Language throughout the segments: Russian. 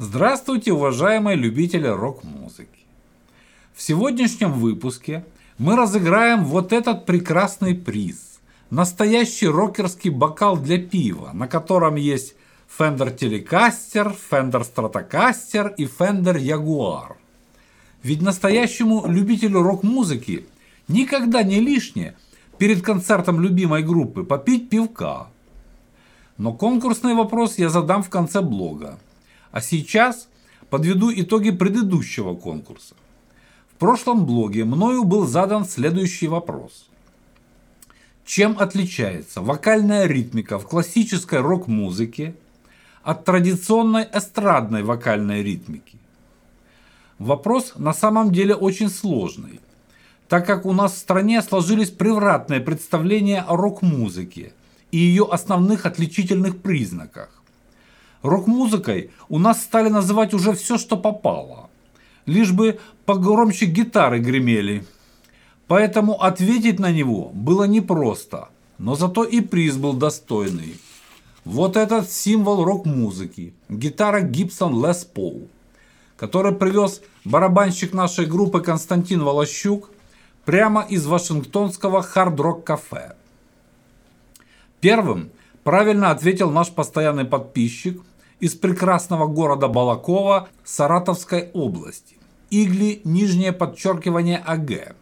Здравствуйте, уважаемые любители рок-музыки! В сегодняшнем выпуске мы разыграем вот этот прекрасный приз. Настоящий рокерский бокал для пива, на котором есть Fender Telecaster, Fender Stratocaster и Fender Jaguar. Ведь настоящему любителю рок-музыки никогда не лишнее перед концертом любимой группы попить пивка. Но конкурсный вопрос я задам в конце блога. А сейчас подведу итоги предыдущего конкурса. В прошлом блоге мною был задан следующий вопрос. Чем отличается вокальная ритмика в классической рок-музыке от традиционной эстрадной вокальной ритмики? Вопрос на самом деле очень сложный, так как у нас в стране сложились превратные представления о рок-музыке и ее основных отличительных признаках. Рок-музыкой у нас стали называть уже все, что попало. Лишь бы погромче гитары гремели. Поэтому ответить на него было непросто, но зато и приз был достойный. Вот этот символ рок-музыки – гитара Gibson Les Paul, который привез барабанщик нашей группы Константин Волощук прямо из Вашингтонского хард-рок-кафе. Первым правильно ответил наш постоянный подписчик из прекрасного города Балакова Саратовской области, Игли, нижнее подчеркивание АГ,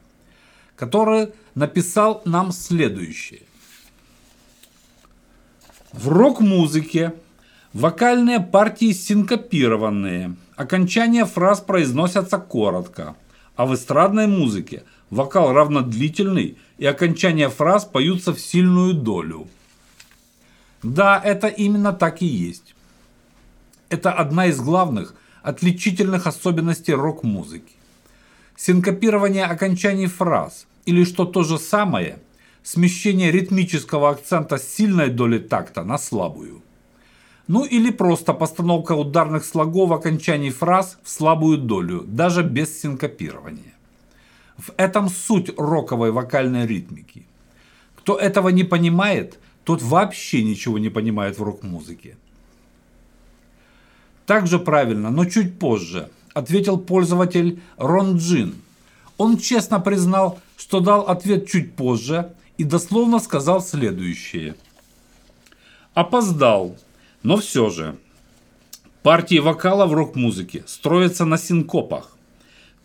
который написал нам следующее. В рок-музыке вокальные партии синкопированные, окончания фраз произносятся коротко, а в эстрадной музыке вокал равнодлительный и окончания фраз поются в сильную долю. Да, это именно так и есть. Это одна из главных отличительных особенностей рок-музыки. Синкопирование окончаний фраз или что то же самое, смещение ритмического акцента с сильной доли такта на слабую. Ну или просто постановка ударных слогов окончаний фраз в слабую долю, даже без синкопирования. В этом суть роковой вокальной ритмики. Кто этого не понимает, тот вообще ничего не понимает в рок-музыке. Также правильно, но чуть позже, ответил пользователь Рон Джин. Он честно признал, что дал ответ чуть позже и дословно сказал следующее. Опоздал, но все же. Партии вокала в рок-музыке строятся на синкопах.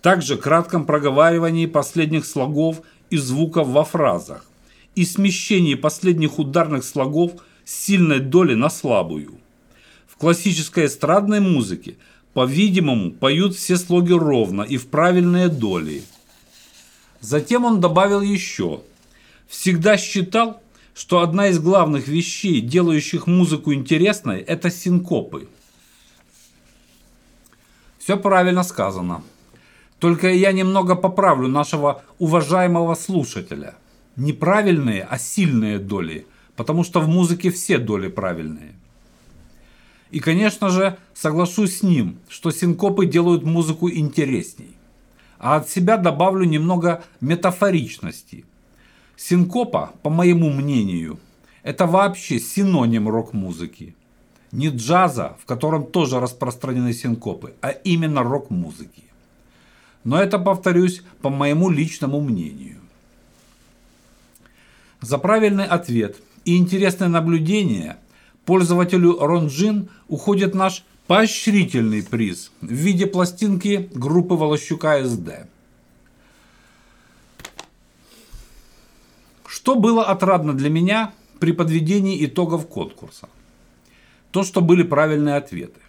Также кратком проговаривании последних слогов и звуков во фразах и смещении последних ударных слогов с сильной доли на слабую классической эстрадной музыке, по-видимому, поют все слоги ровно и в правильные доли. Затем он добавил еще. Всегда считал, что одна из главных вещей, делающих музыку интересной, это синкопы. Все правильно сказано. Только я немного поправлю нашего уважаемого слушателя. Не правильные, а сильные доли, потому что в музыке все доли правильные. И, конечно же, соглашусь с ним, что синкопы делают музыку интересней. А от себя добавлю немного метафоричности. Синкопа, по моему мнению, это вообще синоним рок-музыки. Не джаза, в котором тоже распространены синкопы, а именно рок-музыки. Но это, повторюсь, по моему личному мнению. За правильный ответ и интересное наблюдение – Пользователю Ронджин уходит наш поощрительный приз в виде пластинки группы Волощука СД. Что было отрадно для меня при подведении итогов конкурса? То, что были правильные ответы.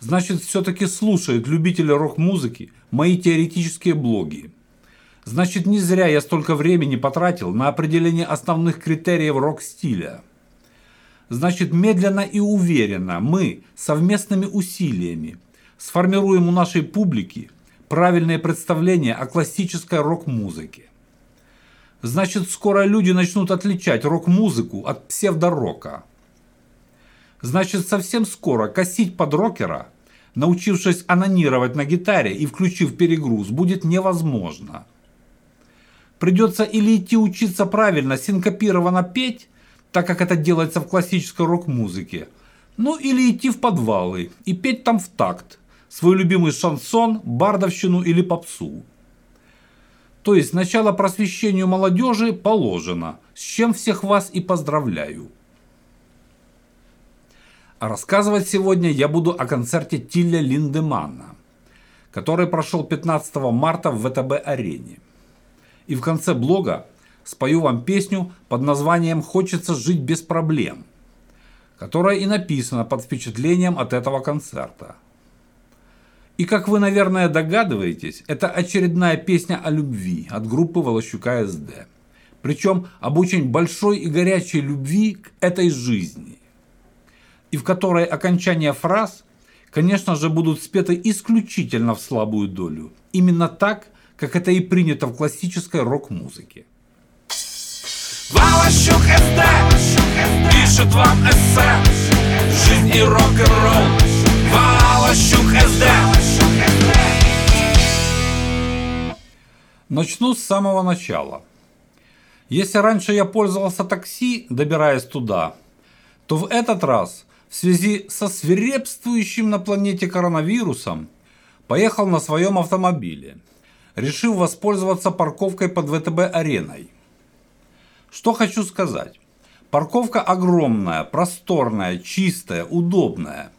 Значит, все-таки слушают любители рок-музыки мои теоретические блоги. Значит, не зря я столько времени потратил на определение основных критериев рок-стиля – Значит, медленно и уверенно мы совместными усилиями сформируем у нашей публики правильное представление о классической рок-музыке. Значит, скоро люди начнут отличать рок-музыку от псевдорока. Значит, совсем скоро косить под рокера, научившись анонировать на гитаре и включив перегруз, будет невозможно. Придется или идти учиться правильно синкопированно петь, так как это делается в классической рок-музыке, Ну или идти в подвалы и петь там в такт свой любимый шансон, бардовщину или попсу. То есть начало просвещению молодежи положено, с чем всех вас и поздравляю. А рассказывать сегодня я буду о концерте Тилля Линдемана, который прошел 15 марта в ВТБ-арене. И в конце блога спою вам песню под названием «Хочется жить без проблем», которая и написана под впечатлением от этого концерта. И как вы, наверное, догадываетесь, это очередная песня о любви от группы Волощука СД. Причем об очень большой и горячей любви к этой жизни. И в которой окончания фраз, конечно же, будут спеты исключительно в слабую долю. Именно так, как это и принято в классической рок-музыке. Волощук СД пишет вам эссе Жизнь и рок-н-ролл Волощук СД Начну с самого начала. Если раньше я пользовался такси, добираясь туда, то в этот раз в связи со свирепствующим на планете коронавирусом поехал на своем автомобиле, решив воспользоваться парковкой под ВТБ-ареной. Что хочу сказать. Парковка огромная, просторная, чистая, удобная.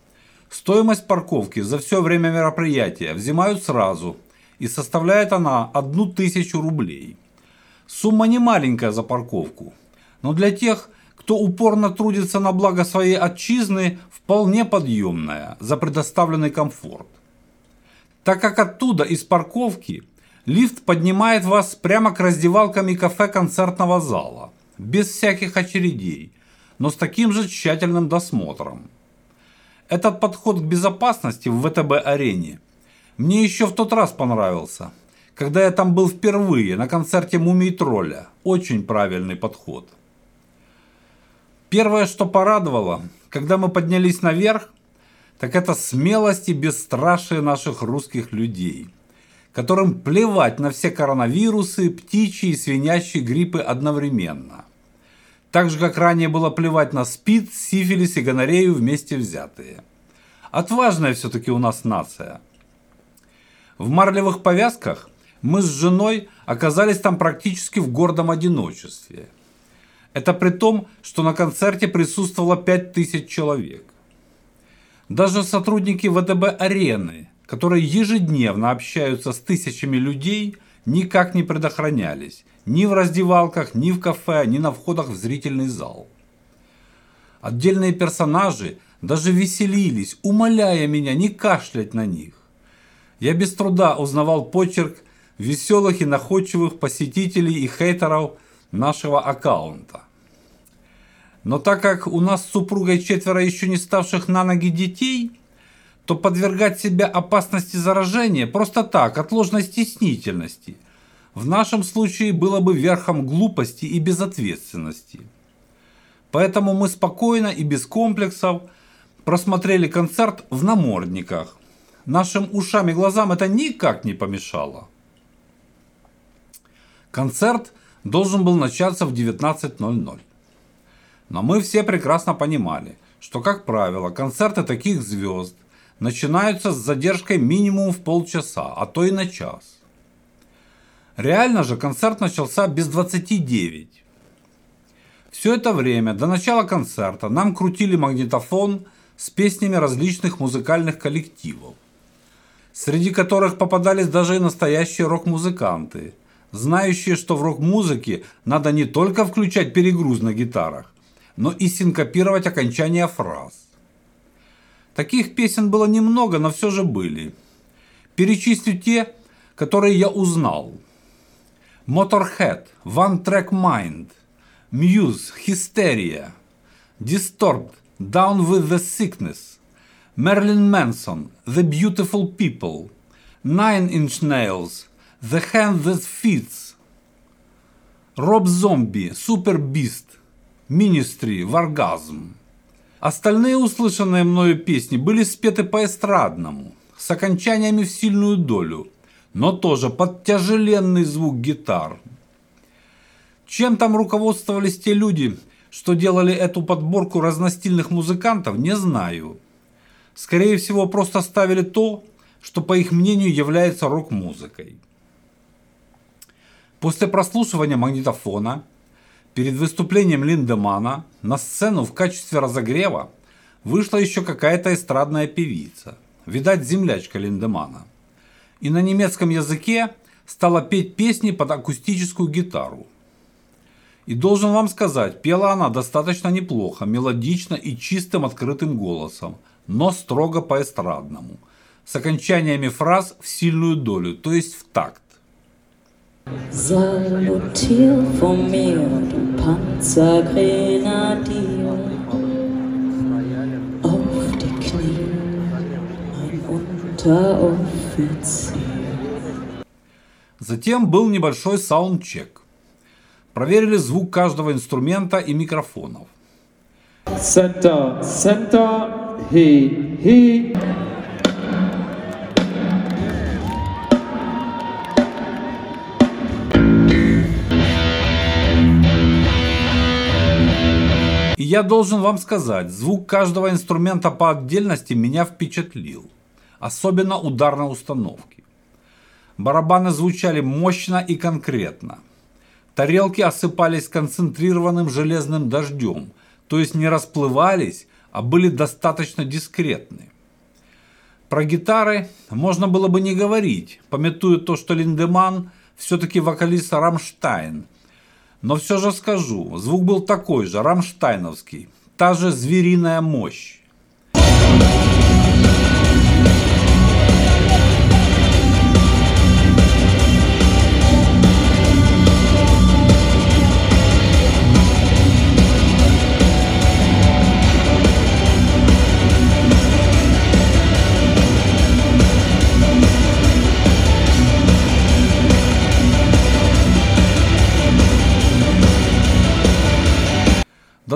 Стоимость парковки за все время мероприятия взимают сразу, и составляет она одну тысячу рублей. Сумма не маленькая за парковку, но для тех, кто упорно трудится на благо своей отчизны, вполне подъемная за предоставленный комфорт. Так как оттуда, из парковки, Лифт поднимает вас прямо к раздевалкам и кафе концертного зала, без всяких очередей, но с таким же тщательным досмотром. Этот подход к безопасности в ВТБ-арене мне еще в тот раз понравился, когда я там был впервые на концерте «Мумий тролля». Очень правильный подход. Первое, что порадовало, когда мы поднялись наверх, так это смелость и бесстрашие наших русских людей – которым плевать на все коронавирусы, птичьи и свинячьи гриппы одновременно. Так же, как ранее было плевать на СПИД, сифилис и гонорею вместе взятые. Отважная все-таки у нас нация. В марлевых повязках мы с женой оказались там практически в гордом одиночестве. Это при том, что на концерте присутствовало 5000 человек. Даже сотрудники ВТБ-арены – которые ежедневно общаются с тысячами людей, никак не предохранялись ни в раздевалках, ни в кафе, ни на входах в зрительный зал. Отдельные персонажи даже веселились, умоляя меня не кашлять на них. Я без труда узнавал почерк веселых и находчивых посетителей и хейтеров нашего аккаунта. Но так как у нас с супругой четверо еще не ставших на ноги детей – то подвергать себя опасности заражения просто так, от ложной стеснительности, в нашем случае было бы верхом глупости и безответственности. Поэтому мы спокойно и без комплексов просмотрели концерт в намордниках. Нашим ушам и глазам это никак не помешало. Концерт должен был начаться в 19.00. Но мы все прекрасно понимали, что, как правило, концерты таких звезд – начинаются с задержкой минимум в полчаса, а то и на час. Реально же концерт начался без 29. Все это время, до начала концерта, нам крутили магнитофон с песнями различных музыкальных коллективов, среди которых попадались даже и настоящие рок-музыканты, знающие, что в рок-музыке надо не только включать перегруз на гитарах, но и синкопировать окончания фраз. Таких песен было немного, но все же были. Перечислю те, которые я узнал. Motorhead, One Track Mind, Muse, Hysteria, Disturbed, Down with the Sickness, Marilyn Manson, The Beautiful People, Nine Inch Nails, The Hand That Fits, Rob Zombie, Super Beast, Ministry, Wargasm. Остальные услышанные мною песни были спеты по-эстрадному, с окончаниями в сильную долю, но тоже под тяжеленный звук гитар. Чем там руководствовались те люди, Что делали эту подборку разностильных музыкантов, не знаю. Скорее всего, просто ставили то, что по их мнению является рок-музыкой. После прослушивания магнитофона перед выступлением Линдемана на сцену в качестве разогрева вышла еще какая-то эстрадная певица, видать землячка Линдемана, и на немецком языке стала петь песни под акустическую гитару. И должен вам сказать, пела она достаточно неплохо, мелодично и чистым открытым голосом, но строго по-эстрадному, с окончаниями фраз в сильную долю, то есть в такт. Salutier von mir, du Panzergrenadier, auf die Knie, mein Unteroffizier. Затем был небольшой саундчек. Проверили звук каждого инструмента и микрофонов. Center, center, he, he. Я должен вам сказать, звук каждого инструмента по отдельности меня впечатлил. Особенно ударной установки. Барабаны звучали мощно и конкретно. Тарелки осыпались концентрированным железным дождем, то есть не расплывались, а были достаточно дискретны. Про гитары можно было бы не говорить, пометуя то, что Линдеман все-таки вокалист Рамштайн. Но все же скажу, звук был такой же, рамштайновский, та же звериная мощь.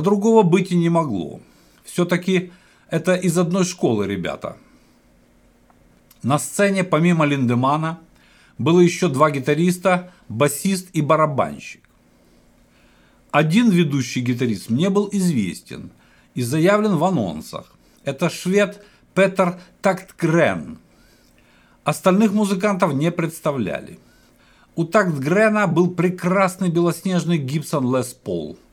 Да другого быть и не могло. Все-таки это из одной школы ребята. На сцене помимо Линдемана было еще два гитариста, басист и барабанщик. Один ведущий гитарист мне был известен и заявлен в анонсах. Это швед Петер Тактгрен. Остальных музыкантов не представляли. У Тактгрена был прекрасный белоснежный Гибсон Лес Пол –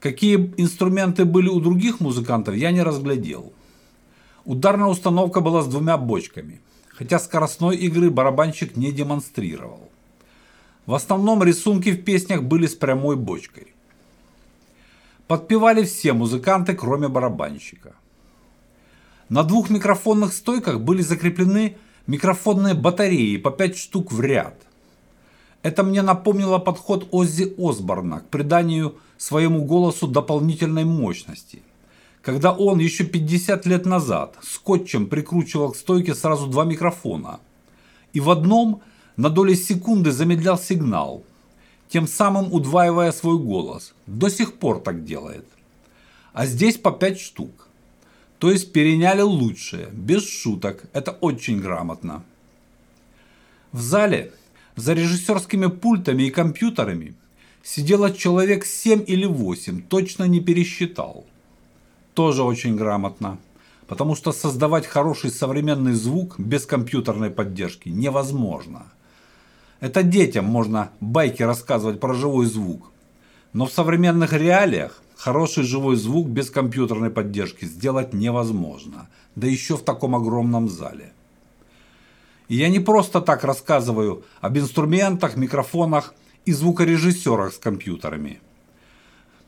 Какие инструменты были у других музыкантов, я не разглядел. Ударная установка была с двумя бочками, хотя скоростной игры барабанщик не демонстрировал. В основном рисунки в песнях были с прямой бочкой. Подпевали все музыканты, кроме барабанщика. На двух микрофонных стойках были закреплены микрофонные батареи по 5 штук в ряд. Это мне напомнило подход Оззи Осборна к приданию своему голосу дополнительной мощности. Когда он еще 50 лет назад скотчем прикручивал к стойке сразу два микрофона. И в одном на доли секунды замедлял сигнал, тем самым удваивая свой голос. До сих пор так делает. А здесь по 5 штук. То есть переняли лучшее, без шуток. Это очень грамотно. В зале за режиссерскими пультами и компьютерами сидело человек 7 или 8, точно не пересчитал. Тоже очень грамотно, потому что создавать хороший современный звук без компьютерной поддержки невозможно. Это детям можно байки рассказывать про живой звук. Но в современных реалиях хороший живой звук без компьютерной поддержки сделать невозможно. Да еще в таком огромном зале. И я не просто так рассказываю об инструментах, микрофонах и звукорежиссерах с компьютерами.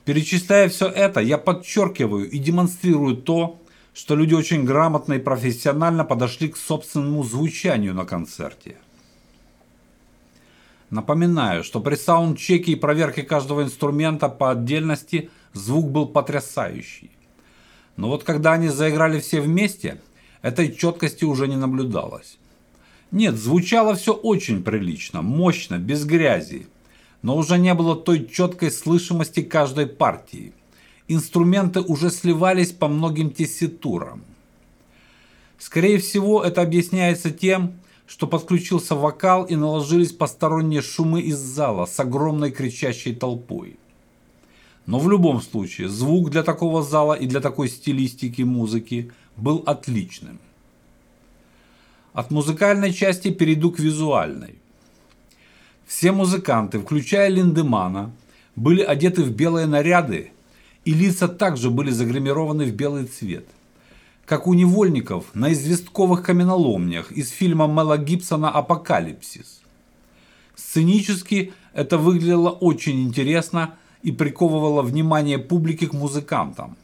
Перечисляя все это, я подчеркиваю и демонстрирую то, что люди очень грамотно и профессионально подошли к собственному звучанию на концерте. Напоминаю, что при саундчеке и проверке каждого инструмента по отдельности звук был потрясающий. Но вот когда они заиграли все вместе, этой четкости уже не наблюдалось. Нет, звучало все очень прилично, мощно, без грязи. Но уже не было той четкой слышимости каждой партии. Инструменты уже сливались по многим тесситурам. Скорее всего, это объясняется тем, что подключился вокал и наложились посторонние шумы из зала с огромной кричащей толпой. Но в любом случае, звук для такого зала и для такой стилистики музыки был отличным. От музыкальной части перейду к визуальной. Все музыканты, включая Линдемана, были одеты в белые наряды, и лица также были загримированы в белый цвет. Как у невольников на известковых каменоломнях из фильма Мела Гибсона «Апокалипсис». Сценически это выглядело очень интересно и приковывало внимание публики к музыкантам.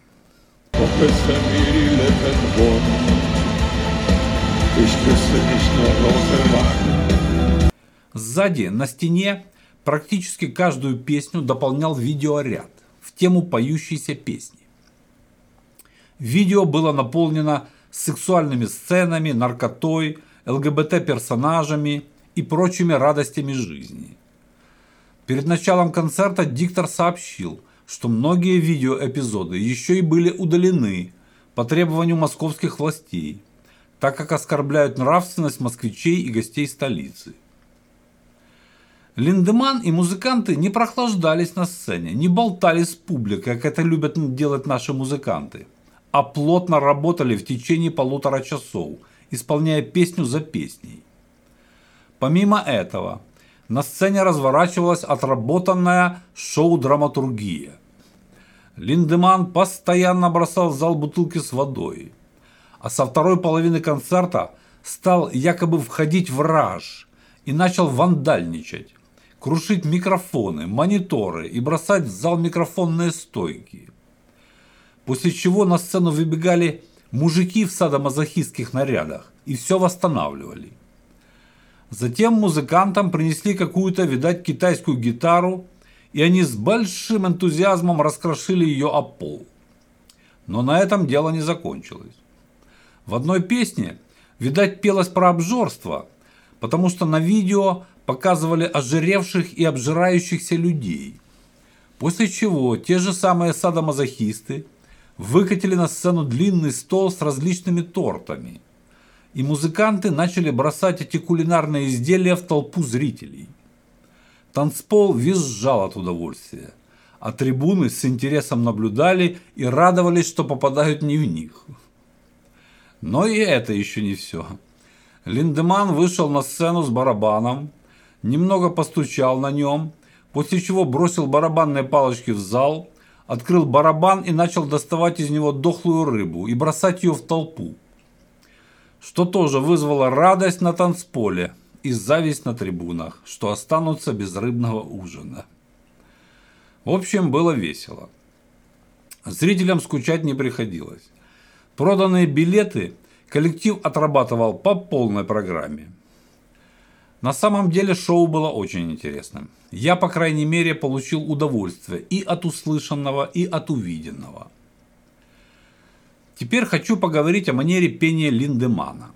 Сзади на стене практически каждую песню дополнял видеоряд в тему поющейся песни. Видео было наполнено сексуальными сценами, наркотой, ЛГБТ-персонажами и прочими радостями жизни. Перед началом концерта диктор сообщил, что многие видеоэпизоды еще и были удалены по требованию московских властей, так как оскорбляют нравственность москвичей и гостей столицы. Линдеман и музыканты не прохлаждались на сцене, не болтали с публикой, как это любят делать наши музыканты, а плотно работали в течение полутора часов, исполняя песню за песней. Помимо этого, на сцене разворачивалась отработанная шоу-драматургия. Линдеман постоянно бросал в зал бутылки с водой, а со второй половины концерта стал якобы входить в раж и начал вандальничать, крушить микрофоны, мониторы и бросать в зал микрофонные стойки. После чего на сцену выбегали мужики в садомазохистских нарядах и все восстанавливали. Затем музыкантам принесли какую-то, видать, китайскую гитару, и они с большим энтузиазмом раскрошили ее о пол. Но на этом дело не закончилось. В одной песне, видать, пелось про обжорство, потому что на видео показывали ожиревших и обжирающихся людей. После чего те же самые садомазохисты выкатили на сцену длинный стол с различными тортами – и музыканты начали бросать эти кулинарные изделия в толпу зрителей. Танцпол визжал от удовольствия, а трибуны с интересом наблюдали и радовались, что попадают не в них. Но и это еще не все. Линдеман вышел на сцену с барабаном, немного постучал на нем, после чего бросил барабанные палочки в зал, открыл барабан и начал доставать из него дохлую рыбу и бросать ее в толпу что тоже вызвало радость на танцполе и зависть на трибунах, что останутся без рыбного ужина. В общем, было весело. Зрителям скучать не приходилось. Проданные билеты коллектив отрабатывал по полной программе. На самом деле шоу было очень интересным. Я, по крайней мере, получил удовольствие и от услышанного, и от увиденного. Теперь хочу поговорить о манере пения Линдемана.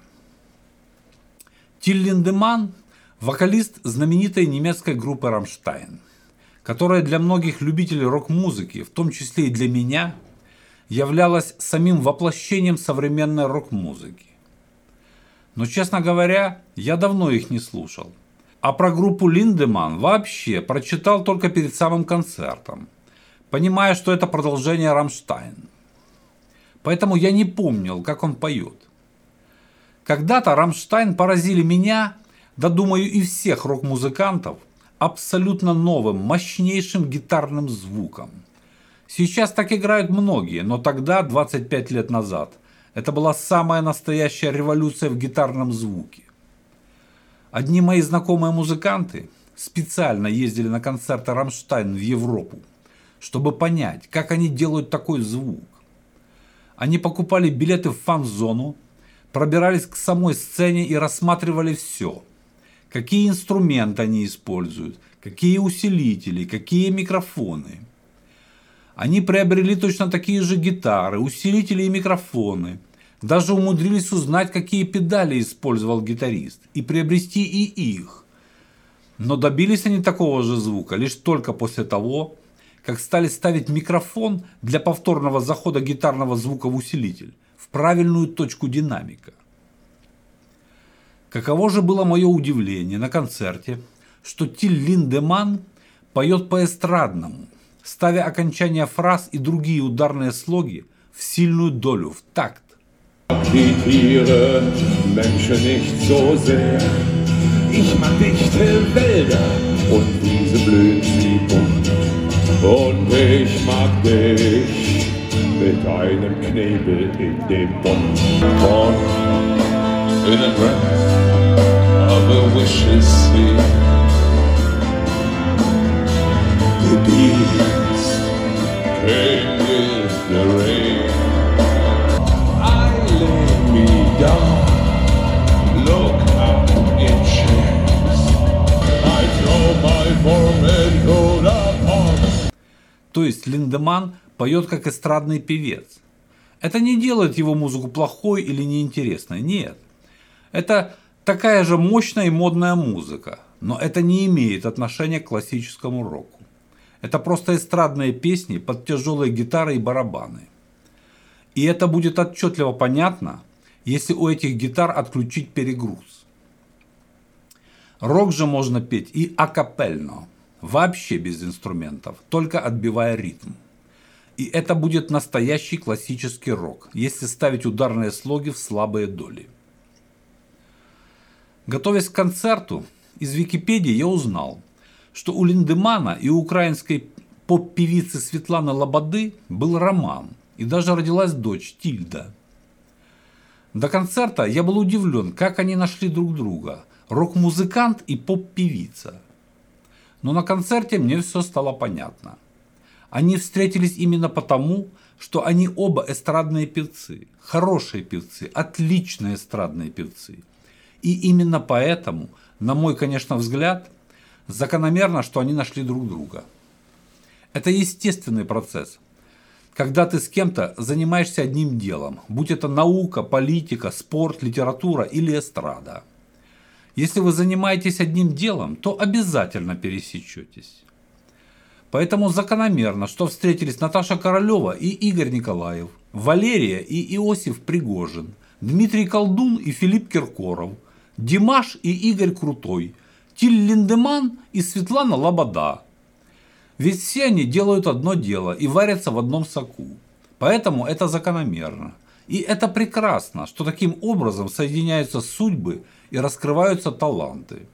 Тиль Линдеман – вокалист знаменитой немецкой группы «Рамштайн», которая для многих любителей рок-музыки, в том числе и для меня, являлась самим воплощением современной рок-музыки. Но, честно говоря, я давно их не слушал. А про группу Линдеман вообще прочитал только перед самым концертом, понимая, что это продолжение «Рамштайн». Поэтому я не помнил, как он поет. Когда-то Рамштайн поразили меня, да думаю и всех рок-музыкантов, абсолютно новым, мощнейшим гитарным звуком. Сейчас так играют многие, но тогда, 25 лет назад, это была самая настоящая революция в гитарном звуке. Одни мои знакомые музыканты специально ездили на концерты Рамштайн в Европу, чтобы понять, как они делают такой звук. Они покупали билеты в фан-зону, пробирались к самой сцене и рассматривали все. Какие инструменты они используют, какие усилители, какие микрофоны. Они приобрели точно такие же гитары, усилители и микрофоны. Даже умудрились узнать, какие педали использовал гитарист, и приобрести и их. Но добились они такого же звука лишь только после того, как стали ставить микрофон для повторного захода гитарного звука в усилитель в правильную точку динамика. Каково же было мое удивление на концерте, что Тиль Линдеман поет по-эстрадному, ставя окончания фраз и другие ударные слоги в сильную долю, в такт. In a breath of a wishes sea. То есть Линдеман поет как эстрадный певец. Это не делает его музыку плохой или неинтересной, нет. Это такая же мощная и модная музыка, но это не имеет отношения к классическому року. Это просто эстрадные песни под тяжелые гитары и барабаны. И это будет отчетливо понятно, если у этих гитар отключить перегруз. Рок же можно петь и акапельно, вообще без инструментов, только отбивая ритм. И это будет настоящий классический рок, если ставить ударные слоги в слабые доли. Готовясь к концерту, из Википедии я узнал, что у Линдемана и у украинской поп-певицы Светланы Лободы был роман, и даже родилась дочь Тильда. До концерта я был удивлен, как они нашли друг друга – рок-музыкант и поп-певица. Но на концерте мне все стало понятно – они встретились именно потому, что они оба эстрадные певцы, хорошие певцы, отличные эстрадные певцы. И именно поэтому, на мой, конечно, взгляд, закономерно, что они нашли друг друга. Это естественный процесс. Когда ты с кем-то занимаешься одним делом, будь это наука, политика, спорт, литература или эстрада. Если вы занимаетесь одним делом, то обязательно пересечетесь. Поэтому закономерно, что встретились Наташа Королева и Игорь Николаев, Валерия и Иосиф Пригожин, Дмитрий Колдун и Филипп Киркоров, Димаш и Игорь Крутой, Тиль Линдеман и Светлана Лобода. Ведь все они делают одно дело и варятся в одном соку. Поэтому это закономерно. И это прекрасно, что таким образом соединяются судьбы и раскрываются таланты.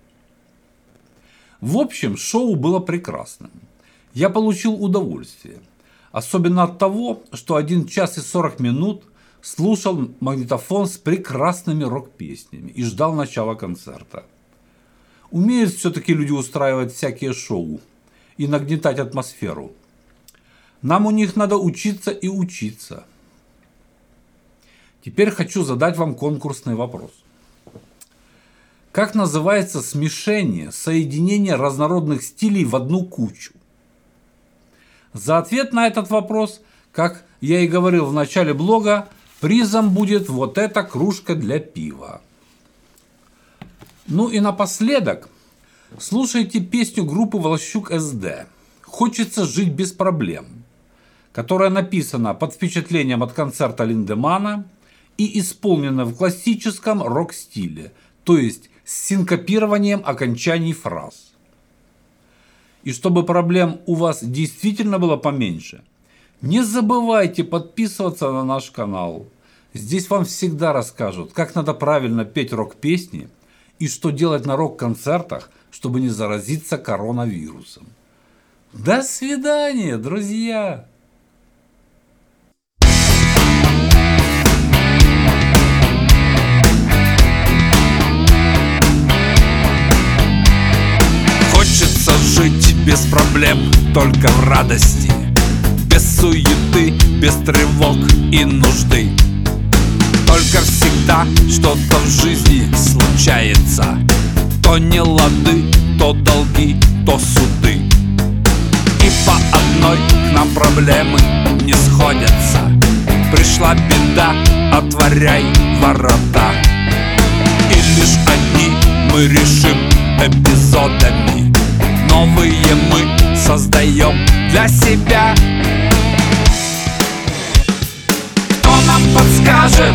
В общем, шоу было прекрасным я получил удовольствие. Особенно от того, что 1 час и 40 минут слушал магнитофон с прекрасными рок-песнями и ждал начала концерта. Умеют все-таки люди устраивать всякие шоу и нагнетать атмосферу. Нам у них надо учиться и учиться. Теперь хочу задать вам конкурсный вопрос. Как называется смешение, соединение разнородных стилей в одну кучу? За ответ на этот вопрос, как я и говорил в начале блога, призом будет вот эта кружка для пива. Ну и напоследок, слушайте песню группы Волощук СД «Хочется жить без проблем», которая написана под впечатлением от концерта Линдемана и исполнена в классическом рок-стиле, то есть с синкопированием окончаний фраз и чтобы проблем у вас действительно было поменьше, не забывайте подписываться на наш канал. Здесь вам всегда расскажут, как надо правильно петь рок-песни и что делать на рок-концертах, чтобы не заразиться коронавирусом. До свидания, друзья! жить без проблем, только в радости Без суеты, без тревог и нужды Только всегда что-то в жизни случается. То не лады, то долги, то суды. И по одной к нам проблемы не сходятся. Пришла беда, отворяй ворота. И лишь одни мы решим эпизодами. Новые мы создаем для себя. Кто нам подскажет,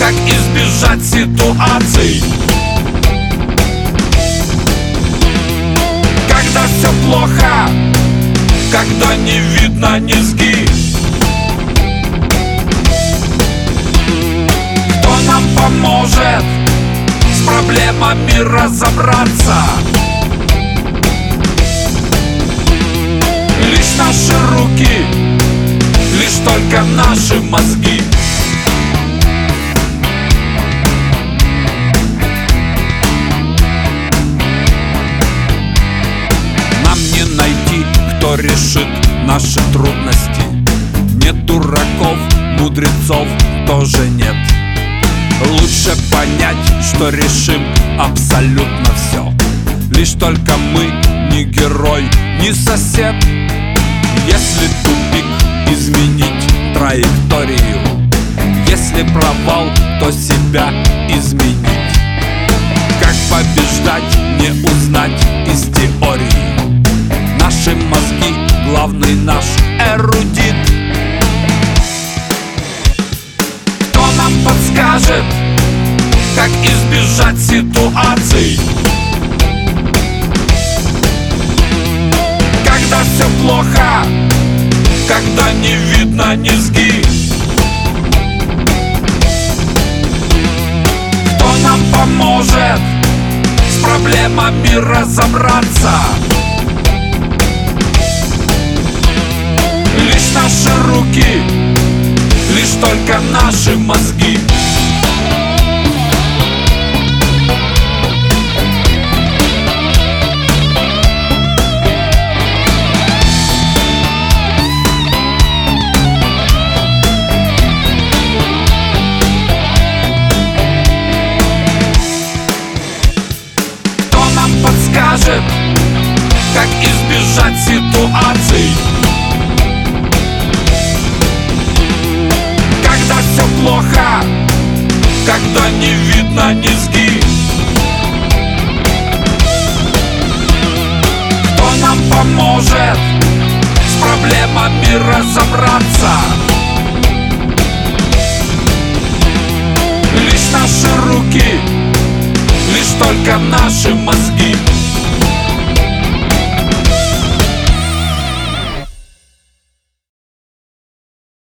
как избежать ситуаций Когда все плохо, когда не видно низги. Кто нам поможет с проблемами разобраться? Лишь наши руки, лишь только наши мозги кто решит наши трудности? Нет дураков, мудрецов тоже нет. Лучше понять, что решим абсолютно все Лишь только мы не герой, не сосед. Если тупик изменить траекторию Если провал, то себя изменить. Как побеждать, не узнать из теории Наши мозги, главный наш эрудит. Кто нам подскажет, как избежать ситуаций? Когда все плохо, когда не видно низги. Кто нам поможет с проблемами разобраться наши руки, лишь только наши мозги